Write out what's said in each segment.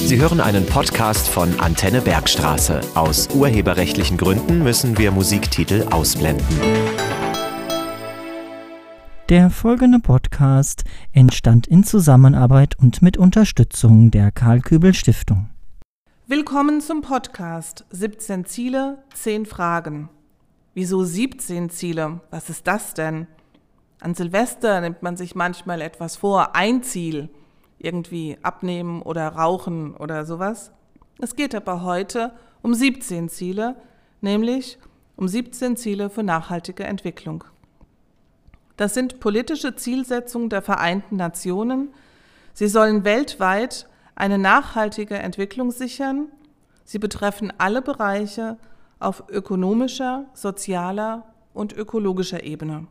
Sie hören einen Podcast von Antenne Bergstraße. Aus urheberrechtlichen Gründen müssen wir Musiktitel ausblenden. Der folgende Podcast entstand in Zusammenarbeit und mit Unterstützung der Karl Kübel Stiftung. Willkommen zum Podcast 17 Ziele, 10 Fragen. Wieso 17 Ziele? Was ist das denn? An Silvester nimmt man sich manchmal etwas vor, ein Ziel, irgendwie abnehmen oder rauchen oder sowas. Es geht aber heute um 17 Ziele, nämlich um 17 Ziele für nachhaltige Entwicklung. Das sind politische Zielsetzungen der Vereinten Nationen. Sie sollen weltweit eine nachhaltige Entwicklung sichern. Sie betreffen alle Bereiche auf ökonomischer, sozialer und ökologischer Ebene.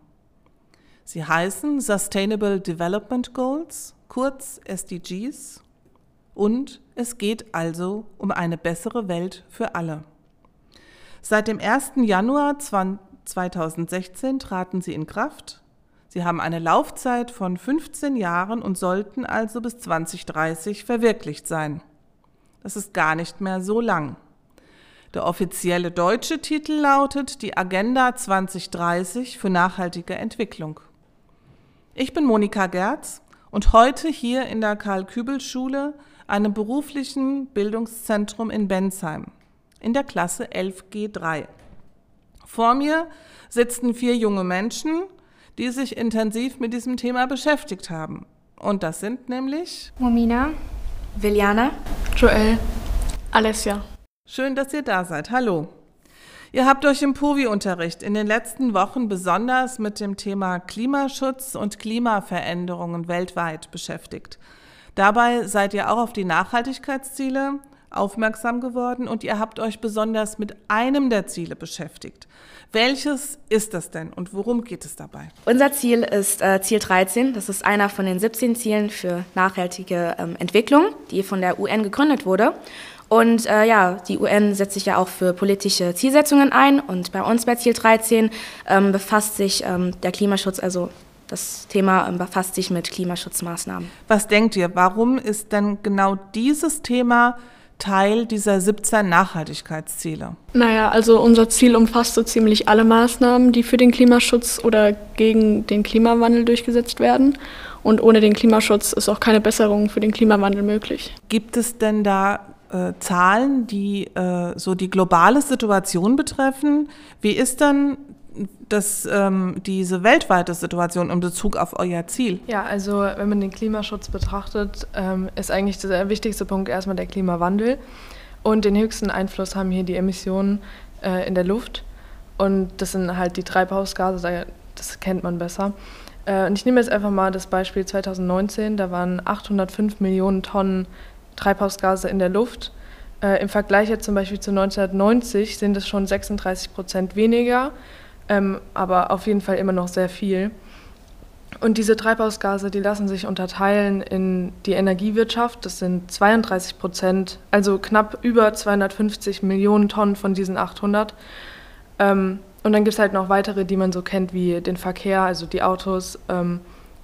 Sie heißen Sustainable Development Goals, kurz SDGs, und es geht also um eine bessere Welt für alle. Seit dem 1. Januar 2016 traten sie in Kraft. Sie haben eine Laufzeit von 15 Jahren und sollten also bis 2030 verwirklicht sein. Das ist gar nicht mehr so lang. Der offizielle deutsche Titel lautet die Agenda 2030 für nachhaltige Entwicklung. Ich bin Monika Gerz und heute hier in der Karl-Kübel-Schule, einem beruflichen Bildungszentrum in Bensheim, in der Klasse 11G3. Vor mir sitzen vier junge Menschen, die sich intensiv mit diesem Thema beschäftigt haben. Und das sind nämlich Momina, Viliana, Joel, Alessia. Schön, dass ihr da seid. Hallo. Ihr habt euch im POVI-Unterricht in den letzten Wochen besonders mit dem Thema Klimaschutz und Klimaveränderungen weltweit beschäftigt. Dabei seid ihr auch auf die Nachhaltigkeitsziele aufmerksam geworden und ihr habt euch besonders mit einem der Ziele beschäftigt. Welches ist das denn und worum geht es dabei? Unser Ziel ist äh, Ziel 13. Das ist einer von den 17 Zielen für nachhaltige ähm, Entwicklung, die von der UN gegründet wurde. Und äh, ja, die UN setzt sich ja auch für politische Zielsetzungen ein. Und bei uns bei Ziel 13 ähm, befasst sich ähm, der Klimaschutz, also das Thema ähm, befasst sich mit Klimaschutzmaßnahmen. Was denkt ihr, warum ist denn genau dieses Thema Teil dieser 17 Nachhaltigkeitsziele? Naja, also unser Ziel umfasst so ziemlich alle Maßnahmen, die für den Klimaschutz oder gegen den Klimawandel durchgesetzt werden. Und ohne den Klimaschutz ist auch keine Besserung für den Klimawandel möglich. Gibt es denn da äh, Zahlen, die äh, so die globale Situation betreffen. Wie ist dann das, ähm, diese weltweite Situation in Bezug auf euer Ziel? Ja, also wenn man den Klimaschutz betrachtet, ähm, ist eigentlich der wichtigste Punkt erstmal der Klimawandel. Und den höchsten Einfluss haben hier die Emissionen äh, in der Luft. Und das sind halt die Treibhausgase, das kennt man besser. Äh, und ich nehme jetzt einfach mal das Beispiel 2019, da waren 805 Millionen Tonnen Treibhausgase in der Luft. Äh, Im Vergleich jetzt zum Beispiel zu 1990 sind es schon 36 Prozent weniger, ähm, aber auf jeden Fall immer noch sehr viel. Und diese Treibhausgase, die lassen sich unterteilen in die Energiewirtschaft. Das sind 32 Prozent, also knapp über 250 Millionen Tonnen von diesen 800. Ähm, und dann gibt es halt noch weitere, die man so kennt, wie den Verkehr, also die Autos, ähm,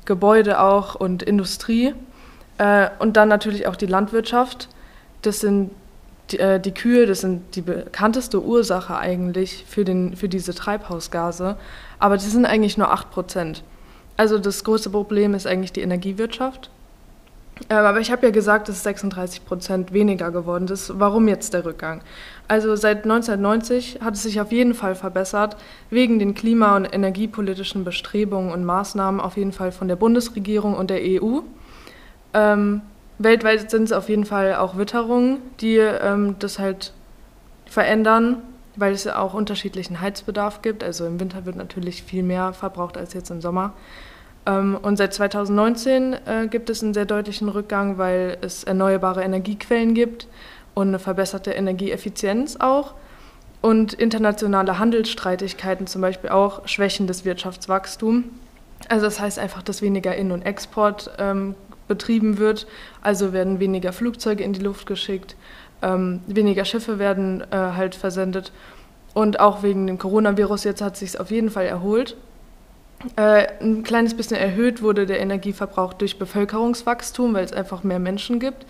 Gebäude auch und Industrie. Äh, und dann natürlich auch die Landwirtschaft. Das sind die, äh, die, Kühe, das sind die bekannteste Ursache eigentlich für, den, für diese Treibhausgase. Aber das sind eigentlich nur 8 Prozent. Also das größte Problem ist eigentlich die Energiewirtschaft. Äh, aber ich habe ja gesagt, dass 36 Prozent weniger geworden ist. Warum jetzt der Rückgang? Also seit 1990 hat es sich auf jeden Fall verbessert, wegen den klima- und energiepolitischen Bestrebungen und Maßnahmen auf jeden Fall von der Bundesregierung und der EU. Ähm, weltweit sind es auf jeden Fall auch Witterungen, die ähm, das halt verändern, weil es ja auch unterschiedlichen Heizbedarf gibt. Also im Winter wird natürlich viel mehr verbraucht als jetzt im Sommer. Ähm, und seit 2019 äh, gibt es einen sehr deutlichen Rückgang, weil es erneuerbare Energiequellen gibt und eine verbesserte Energieeffizienz auch. Und internationale Handelsstreitigkeiten zum Beispiel auch schwächen das Wirtschaftswachstum. Also das heißt einfach, dass weniger In- und Export ähm, betrieben wird. Also werden weniger Flugzeuge in die Luft geschickt, ähm, weniger Schiffe werden äh, halt versendet. Und auch wegen dem Coronavirus jetzt hat sich auf jeden Fall erholt. Äh, ein kleines bisschen erhöht wurde der Energieverbrauch durch Bevölkerungswachstum, weil es einfach mehr Menschen gibt.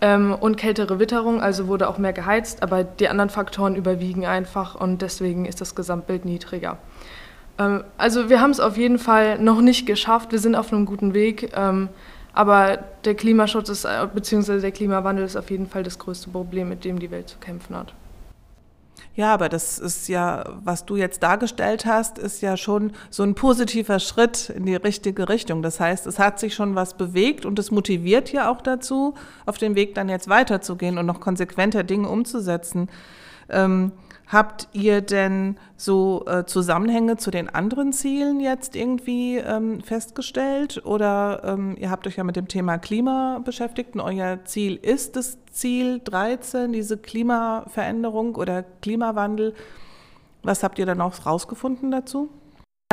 Ähm, und kältere Witterung, also wurde auch mehr geheizt, aber die anderen Faktoren überwiegen einfach und deswegen ist das Gesamtbild niedriger. Ähm, also wir haben es auf jeden Fall noch nicht geschafft, wir sind auf einem guten Weg, ähm, aber der Klimaschutz ist, äh, beziehungsweise der Klimawandel ist auf jeden Fall das größte Problem, mit dem die Welt zu kämpfen hat. Ja, aber das ist ja, was du jetzt dargestellt hast, ist ja schon so ein positiver Schritt in die richtige Richtung. Das heißt, es hat sich schon was bewegt und es motiviert ja auch dazu, auf dem Weg dann jetzt weiterzugehen und noch konsequenter Dinge umzusetzen. Ähm, Habt ihr denn so äh, Zusammenhänge zu den anderen Zielen jetzt irgendwie ähm, festgestellt? Oder ähm, ihr habt euch ja mit dem Thema Klima beschäftigt und euer Ziel ist das Ziel 13, diese Klimaveränderung oder Klimawandel. Was habt ihr dann auch rausgefunden dazu?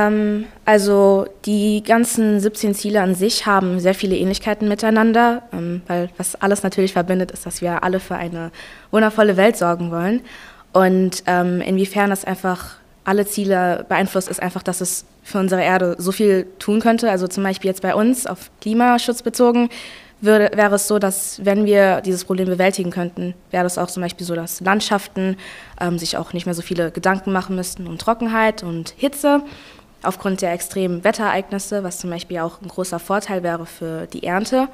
Ähm, also die ganzen 17 Ziele an sich haben sehr viele Ähnlichkeiten miteinander, ähm, weil was alles natürlich verbindet, ist, dass wir alle für eine wundervolle Welt sorgen wollen. Und ähm, inwiefern das einfach alle Ziele beeinflusst, ist einfach, dass es für unsere Erde so viel tun könnte. Also zum Beispiel jetzt bei uns auf Klimaschutz bezogen, würde, wäre es so, dass wenn wir dieses Problem bewältigen könnten, wäre es auch zum Beispiel so, dass Landschaften ähm, sich auch nicht mehr so viele Gedanken machen müssten um Trockenheit und Hitze aufgrund der extremen Wetterereignisse, was zum Beispiel auch ein großer Vorteil wäre für die Ernte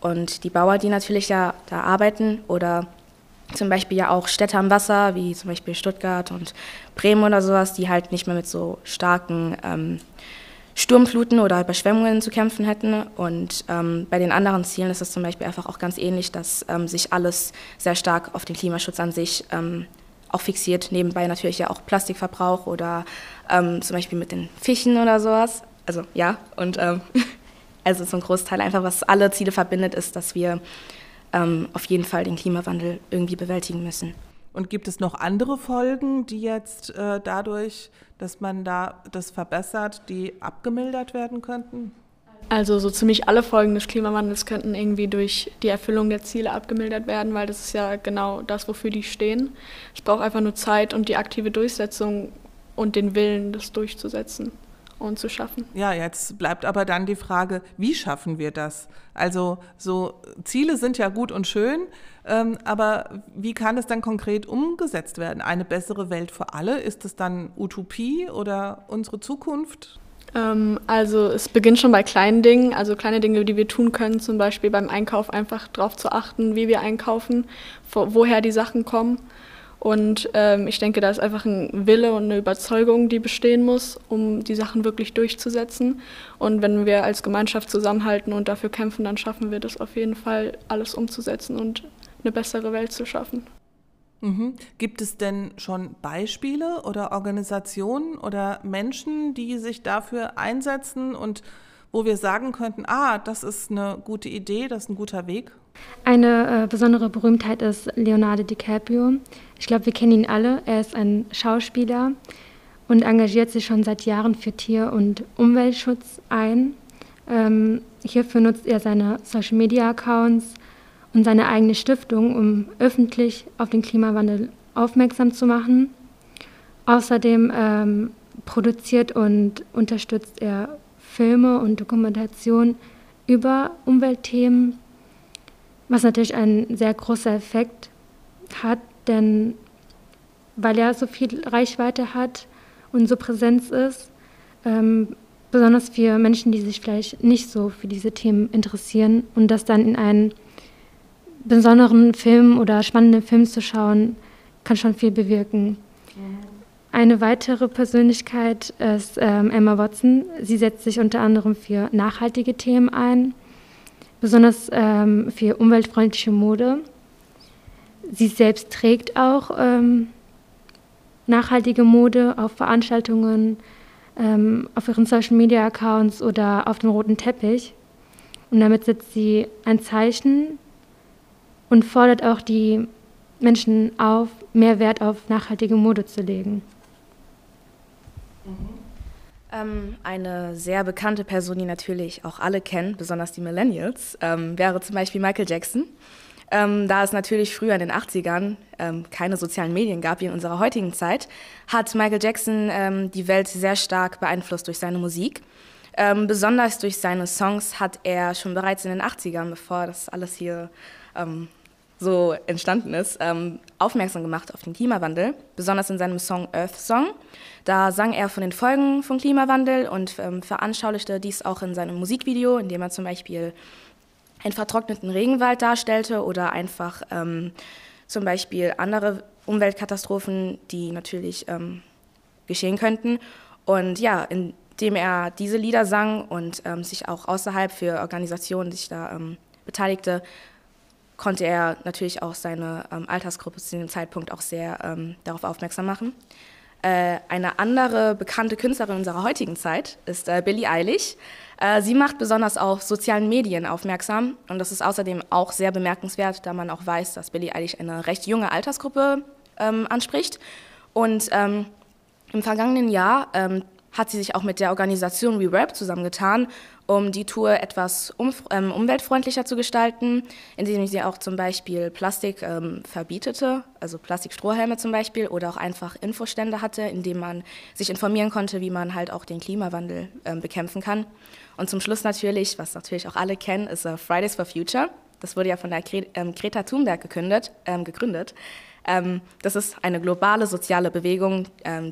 und die Bauer, die natürlich ja da arbeiten oder zum Beispiel ja auch Städte am Wasser, wie zum Beispiel Stuttgart und Bremen oder sowas, die halt nicht mehr mit so starken ähm, Sturmfluten oder Überschwemmungen zu kämpfen hätten. Und ähm, bei den anderen Zielen ist es zum Beispiel einfach auch ganz ähnlich, dass ähm, sich alles sehr stark auf den Klimaschutz an sich ähm, auch fixiert. Nebenbei natürlich ja auch Plastikverbrauch oder ähm, zum Beispiel mit den Fischen oder sowas. Also ja, und ähm, also so ein Großteil einfach, was alle Ziele verbindet, ist, dass wir ähm, auf jeden Fall den Klimawandel irgendwie bewältigen müssen. Und gibt es noch andere Folgen, die jetzt äh, dadurch, dass man da das verbessert, die abgemildert werden könnten? Also so ziemlich alle Folgen des Klimawandels könnten irgendwie durch die Erfüllung der Ziele abgemildert werden, weil das ist ja genau das, wofür die stehen. Es braucht einfach nur Zeit und die aktive Durchsetzung und den Willen, das durchzusetzen und zu schaffen. Ja, jetzt bleibt aber dann die Frage, wie schaffen wir das? Also so Ziele sind ja gut und schön, ähm, aber wie kann es dann konkret umgesetzt werden? Eine bessere Welt für alle? Ist es dann Utopie oder unsere Zukunft? Ähm, also es beginnt schon bei kleinen Dingen, also kleine Dinge, die wir tun können, zum Beispiel beim Einkauf einfach darauf zu achten, wie wir einkaufen, woher die Sachen kommen und ähm, ich denke, da ist einfach ein Wille und eine Überzeugung, die bestehen muss, um die Sachen wirklich durchzusetzen. Und wenn wir als Gemeinschaft zusammenhalten und dafür kämpfen, dann schaffen wir das auf jeden Fall, alles umzusetzen und eine bessere Welt zu schaffen. Mhm. Gibt es denn schon Beispiele oder Organisationen oder Menschen, die sich dafür einsetzen und wo wir sagen könnten, ah, das ist eine gute Idee, das ist ein guter Weg? Eine äh, besondere Berühmtheit ist Leonardo DiCaprio. Ich glaube, wir kennen ihn alle. Er ist ein Schauspieler und engagiert sich schon seit Jahren für Tier- und Umweltschutz ein. Ähm, hierfür nutzt er seine Social-Media-Accounts und seine eigene Stiftung, um öffentlich auf den Klimawandel aufmerksam zu machen. Außerdem ähm, produziert und unterstützt er Filme und Dokumentationen über Umweltthemen, was natürlich einen sehr großen Effekt hat, denn weil er so viel Reichweite hat und so Präsenz ist, ähm, besonders für Menschen, die sich vielleicht nicht so für diese Themen interessieren und das dann in einen besonderen Film oder spannenden Film zu schauen, kann schon viel bewirken. Eine weitere Persönlichkeit ist ähm, Emma Watson. Sie setzt sich unter anderem für nachhaltige Themen ein besonders ähm, für umweltfreundliche Mode. Sie selbst trägt auch ähm, nachhaltige Mode auf Veranstaltungen, ähm, auf ihren Social-Media-Accounts oder auf dem roten Teppich. Und damit setzt sie ein Zeichen und fordert auch die Menschen auf, mehr Wert auf nachhaltige Mode zu legen. Mhm. Ähm, eine sehr bekannte Person, die natürlich auch alle kennen, besonders die Millennials, ähm, wäre zum Beispiel Michael Jackson. Ähm, da es natürlich früher in den 80ern ähm, keine sozialen Medien gab wie in unserer heutigen Zeit, hat Michael Jackson ähm, die Welt sehr stark beeinflusst durch seine Musik. Ähm, besonders durch seine Songs hat er schon bereits in den 80ern, bevor das alles hier so entstanden ist, ähm, aufmerksam gemacht auf den Klimawandel, besonders in seinem Song Earth Song. Da sang er von den Folgen vom Klimawandel und ähm, veranschaulichte dies auch in seinem Musikvideo, in dem er zum Beispiel einen vertrockneten Regenwald darstellte oder einfach ähm, zum Beispiel andere Umweltkatastrophen, die natürlich ähm, geschehen könnten. Und ja, indem er diese Lieder sang und ähm, sich auch außerhalb für Organisationen sich da ähm, beteiligte, konnte er natürlich auch seine ähm, Altersgruppe zu dem Zeitpunkt auch sehr ähm, darauf aufmerksam machen. Äh, eine andere bekannte Künstlerin unserer heutigen Zeit ist äh, Billie Eilish. Äh, sie macht besonders auf sozialen Medien aufmerksam und das ist außerdem auch sehr bemerkenswert, da man auch weiß, dass Billie Eilish eine recht junge Altersgruppe ähm, anspricht. Und ähm, im vergangenen Jahr ähm, hat sie sich auch mit der Organisation WeRap zusammengetan um die Tour etwas um, ähm, umweltfreundlicher zu gestalten, indem sie auch zum Beispiel Plastik ähm, verbietete, also Plastikstrohhelme zum Beispiel, oder auch einfach Infostände hatte, in denen man sich informieren konnte, wie man halt auch den Klimawandel ähm, bekämpfen kann. Und zum Schluss natürlich, was natürlich auch alle kennen, ist uh, Fridays for Future. Das wurde ja von der Gre ähm, Greta Thunberg gekündet, ähm, gegründet. Ähm, das ist eine globale soziale Bewegung,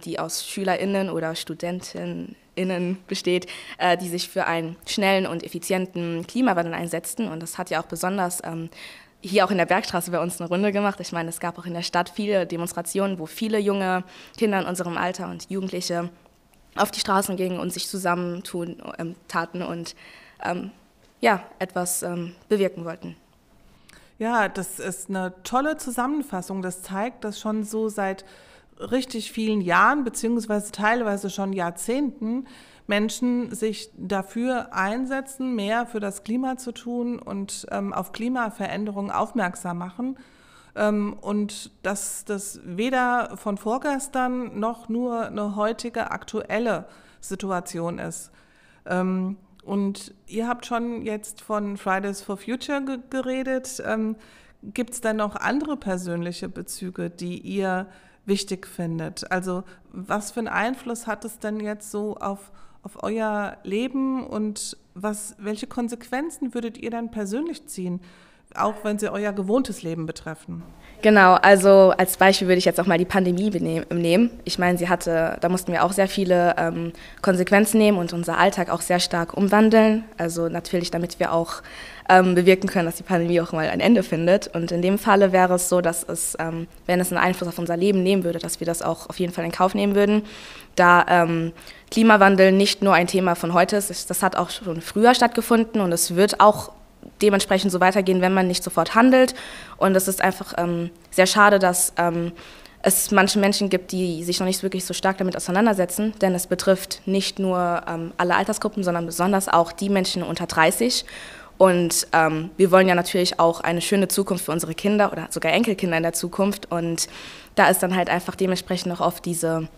die aus SchülerInnen oder Studentinnen Innen besteht, äh, die sich für einen schnellen und effizienten Klimawandel einsetzten. Und das hat ja auch besonders ähm, hier auch in der Bergstraße bei uns eine Runde gemacht. Ich meine, es gab auch in der Stadt viele Demonstrationen, wo viele junge Kinder in unserem Alter und Jugendliche auf die Straßen gingen und sich zusammentun ähm, taten und ähm, ja, etwas ähm, bewirken wollten. Ja, das ist eine tolle Zusammenfassung. Das zeigt, dass schon so seit richtig vielen Jahren, beziehungsweise teilweise schon Jahrzehnten, Menschen sich dafür einsetzen, mehr für das Klima zu tun und ähm, auf Klimaveränderungen aufmerksam machen. Ähm, und dass das weder von vorgestern noch nur eine heutige aktuelle Situation ist. Ähm, und ihr habt schon jetzt von Fridays for Future ge geredet. Ähm, Gibt es denn noch andere persönliche Bezüge, die ihr wichtig findet. Also was für einen Einfluss hat es denn jetzt so auf, auf euer Leben und was, welche Konsequenzen würdet ihr dann persönlich ziehen, auch wenn sie euer gewohntes Leben betreffen? Genau, also als Beispiel würde ich jetzt auch mal die Pandemie nehmen. Ich meine, sie hatte, da mussten wir auch sehr viele ähm, Konsequenzen nehmen und unser Alltag auch sehr stark umwandeln. Also natürlich, damit wir auch ähm, bewirken können, dass die Pandemie auch mal ein Ende findet. Und in dem Falle wäre es so, dass es, ähm, wenn es einen Einfluss auf unser Leben nehmen würde, dass wir das auch auf jeden Fall in Kauf nehmen würden, da ähm, Klimawandel nicht nur ein Thema von heute ist, das hat auch schon früher stattgefunden und es wird auch dementsprechend so weitergehen, wenn man nicht sofort handelt. Und es ist einfach ähm, sehr schade, dass ähm, es manche Menschen gibt, die sich noch nicht wirklich so stark damit auseinandersetzen, denn es betrifft nicht nur ähm, alle Altersgruppen, sondern besonders auch die Menschen unter 30. Und ähm, wir wollen ja natürlich auch eine schöne Zukunft für unsere Kinder oder sogar Enkelkinder in der Zukunft. Und da ist dann halt einfach dementsprechend auch oft diese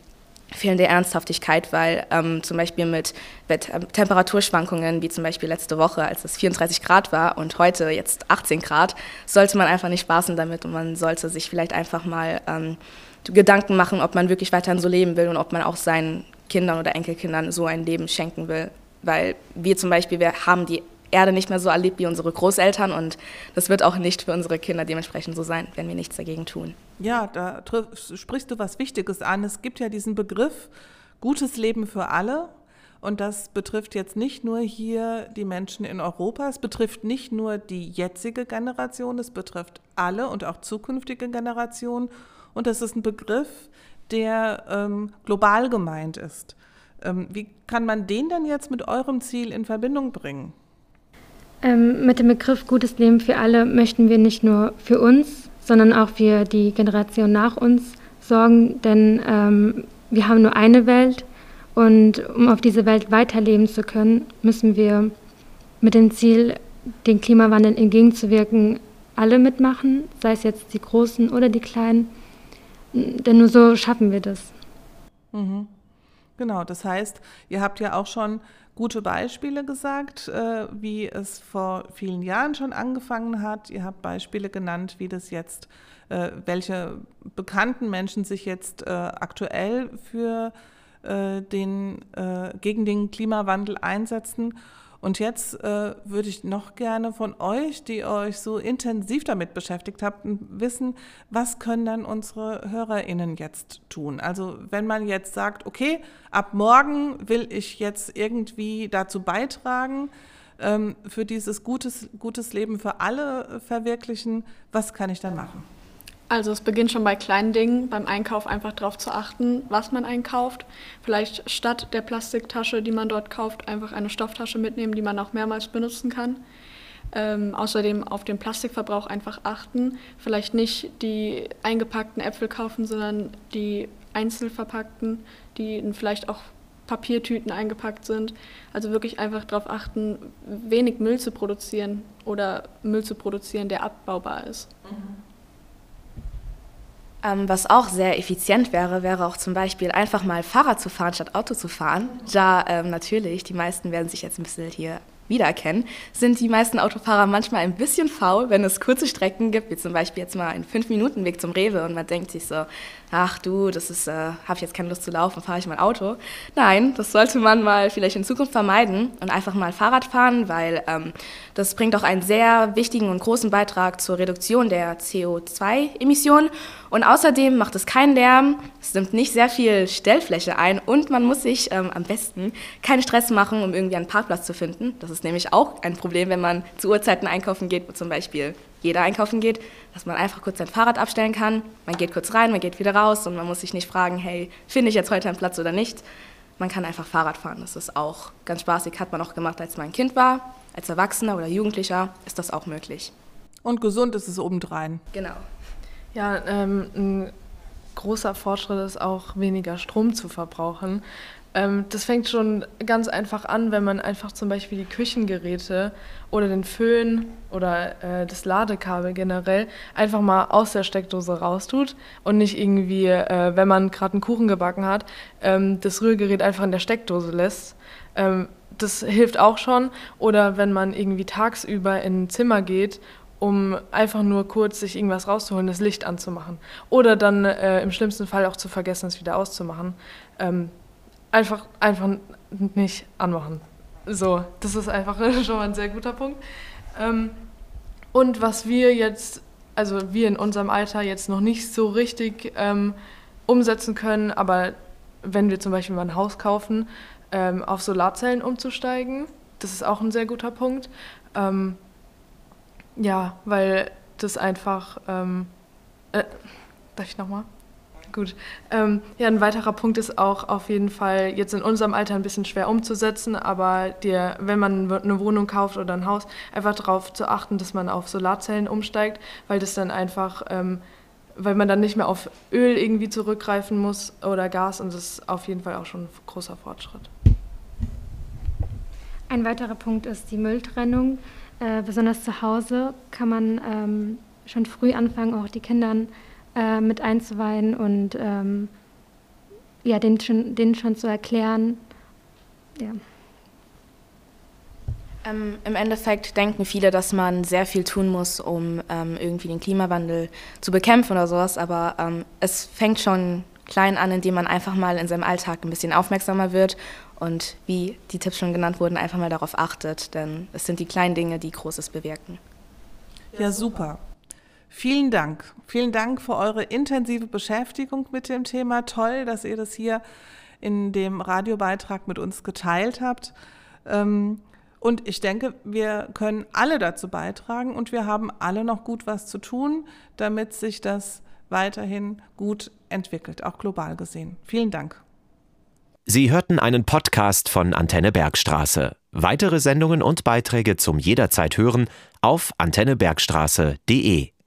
fehlende Ernsthaftigkeit, weil ähm, zum Beispiel mit, mit ähm, Temperaturschwankungen, wie zum Beispiel letzte Woche, als es 34 Grad war und heute jetzt 18 Grad, sollte man einfach nicht spaßen damit und man sollte sich vielleicht einfach mal ähm, Gedanken machen, ob man wirklich weiterhin so leben will und ob man auch seinen Kindern oder Enkelkindern so ein Leben schenken will. Weil wir zum Beispiel, wir haben die Erde nicht mehr so erlebt wie unsere Großeltern und das wird auch nicht für unsere Kinder dementsprechend so sein, wenn wir nichts dagegen tun. Ja, da sprichst du was Wichtiges an. Es gibt ja diesen Begriff gutes Leben für alle. Und das betrifft jetzt nicht nur hier die Menschen in Europa, es betrifft nicht nur die jetzige Generation, es betrifft alle und auch zukünftige Generationen. Und das ist ein Begriff, der ähm, global gemeint ist. Ähm, wie kann man den denn jetzt mit eurem Ziel in Verbindung bringen? Ähm, mit dem Begriff gutes Leben für alle möchten wir nicht nur für uns, sondern auch für die Generation nach uns sorgen, denn ähm, wir haben nur eine Welt und um auf diese Welt weiterleben zu können, müssen wir mit dem Ziel, den Klimawandel entgegenzuwirken, alle mitmachen, sei es jetzt die Großen oder die Kleinen, denn nur so schaffen wir das. Mhm. Genau, das heißt, ihr habt ja auch schon gute Beispiele gesagt, äh, wie es vor vielen Jahren schon angefangen hat. Ihr habt Beispiele genannt, wie das jetzt, äh, welche bekannten Menschen sich jetzt äh, aktuell für den, gegen den Klimawandel einsetzen. Und jetzt äh, würde ich noch gerne von euch, die euch so intensiv damit beschäftigt habt, wissen, was können dann unsere HörerInnen jetzt tun? Also wenn man jetzt sagt, okay, ab morgen will ich jetzt irgendwie dazu beitragen, ähm, für dieses gutes, gutes Leben für alle verwirklichen, was kann ich dann machen? Also es beginnt schon bei kleinen Dingen, beim Einkauf einfach darauf zu achten, was man einkauft. Vielleicht statt der Plastiktasche, die man dort kauft, einfach eine Stofftasche mitnehmen, die man auch mehrmals benutzen kann. Ähm, außerdem auf den Plastikverbrauch einfach achten. Vielleicht nicht die eingepackten Äpfel kaufen, sondern die einzelverpackten, die vielleicht auch Papiertüten eingepackt sind. Also wirklich einfach darauf achten, wenig Müll zu produzieren oder Müll zu produzieren, der abbaubar ist. Mhm. Ähm, was auch sehr effizient wäre, wäre auch zum Beispiel einfach mal Fahrrad zu fahren statt Auto zu fahren. Da ähm, natürlich, die meisten werden sich jetzt ein bisschen hier wiedererkennen, sind die meisten Autofahrer manchmal ein bisschen faul, wenn es kurze Strecken gibt, wie zum Beispiel jetzt mal einen 5-Minuten-Weg zum Rewe und man denkt sich so, ach du, das ist, äh, habe ich jetzt keine Lust zu laufen, fahre ich mal Auto. Nein, das sollte man mal vielleicht in Zukunft vermeiden und einfach mal Fahrrad fahren, weil ähm, das bringt auch einen sehr wichtigen und großen Beitrag zur Reduktion der CO2-Emissionen und außerdem macht es keinen Lärm, es nimmt nicht sehr viel Stellfläche ein und man muss sich ähm, am besten keinen Stress machen, um irgendwie einen Parkplatz zu finden. Das ist nämlich auch ein Problem, wenn man zu Uhrzeiten einkaufen geht, zum Beispiel jeder einkaufen geht, dass man einfach kurz sein Fahrrad abstellen kann. Man geht kurz rein, man geht wieder raus und man muss sich nicht fragen, hey, finde ich jetzt heute einen Platz oder nicht. Man kann einfach Fahrrad fahren. Das ist auch ganz spaßig, hat man auch gemacht, als man ein Kind war. Als Erwachsener oder Jugendlicher ist das auch möglich. Und gesund ist es obendrein. Genau. Ja, ähm, ein großer Fortschritt ist auch, weniger Strom zu verbrauchen. Ähm, das fängt schon ganz einfach an, wenn man einfach zum Beispiel die Küchengeräte oder den Föhn oder äh, das Ladekabel generell einfach mal aus der Steckdose raustut und nicht irgendwie, äh, wenn man gerade einen Kuchen gebacken hat, ähm, das Rührgerät einfach in der Steckdose lässt. Ähm, das hilft auch schon. Oder wenn man irgendwie tagsüber in ein Zimmer geht um einfach nur kurz sich irgendwas rauszuholen, das Licht anzumachen. Oder dann äh, im schlimmsten Fall auch zu vergessen, es wieder auszumachen. Ähm, einfach, einfach nicht anmachen. So, das ist einfach schon mal ein sehr guter Punkt. Ähm, und was wir jetzt, also wir in unserem Alter jetzt noch nicht so richtig ähm, umsetzen können, aber wenn wir zum Beispiel mal ein Haus kaufen, ähm, auf Solarzellen umzusteigen, das ist auch ein sehr guter Punkt. Ähm, ja, weil das einfach. Ähm, äh, darf ich nochmal? Gut. Ähm, ja, ein weiterer Punkt ist auch auf jeden Fall jetzt in unserem Alter ein bisschen schwer umzusetzen, aber dir, wenn man eine Wohnung kauft oder ein Haus, einfach darauf zu achten, dass man auf Solarzellen umsteigt, weil das dann einfach, ähm, weil man dann nicht mehr auf Öl irgendwie zurückgreifen muss oder Gas und das ist auf jeden Fall auch schon ein großer Fortschritt. Ein weiterer Punkt ist die Mülltrennung. Äh, besonders zu Hause kann man ähm, schon früh anfangen, auch die Kindern äh, mit einzuweihen und ähm, ja, denen schon, denen schon zu erklären. Ja. Ähm, Im Endeffekt denken viele, dass man sehr viel tun muss, um ähm, irgendwie den Klimawandel zu bekämpfen oder sowas, aber ähm, es fängt schon klein an, indem man einfach mal in seinem Alltag ein bisschen aufmerksamer wird und wie die Tipps schon genannt wurden, einfach mal darauf achtet, denn es sind die kleinen Dinge, die Großes bewirken. Ja, super. Vielen Dank. Vielen Dank für eure intensive Beschäftigung mit dem Thema. Toll, dass ihr das hier in dem Radiobeitrag mit uns geteilt habt. Ähm, und ich denke, wir können alle dazu beitragen und wir haben alle noch gut was zu tun, damit sich das weiterhin gut entwickelt, auch global gesehen. Vielen Dank. Sie hörten einen Podcast von Antenne Bergstraße. Weitere Sendungen und Beiträge zum jederzeit hören auf antennebergstraße.de.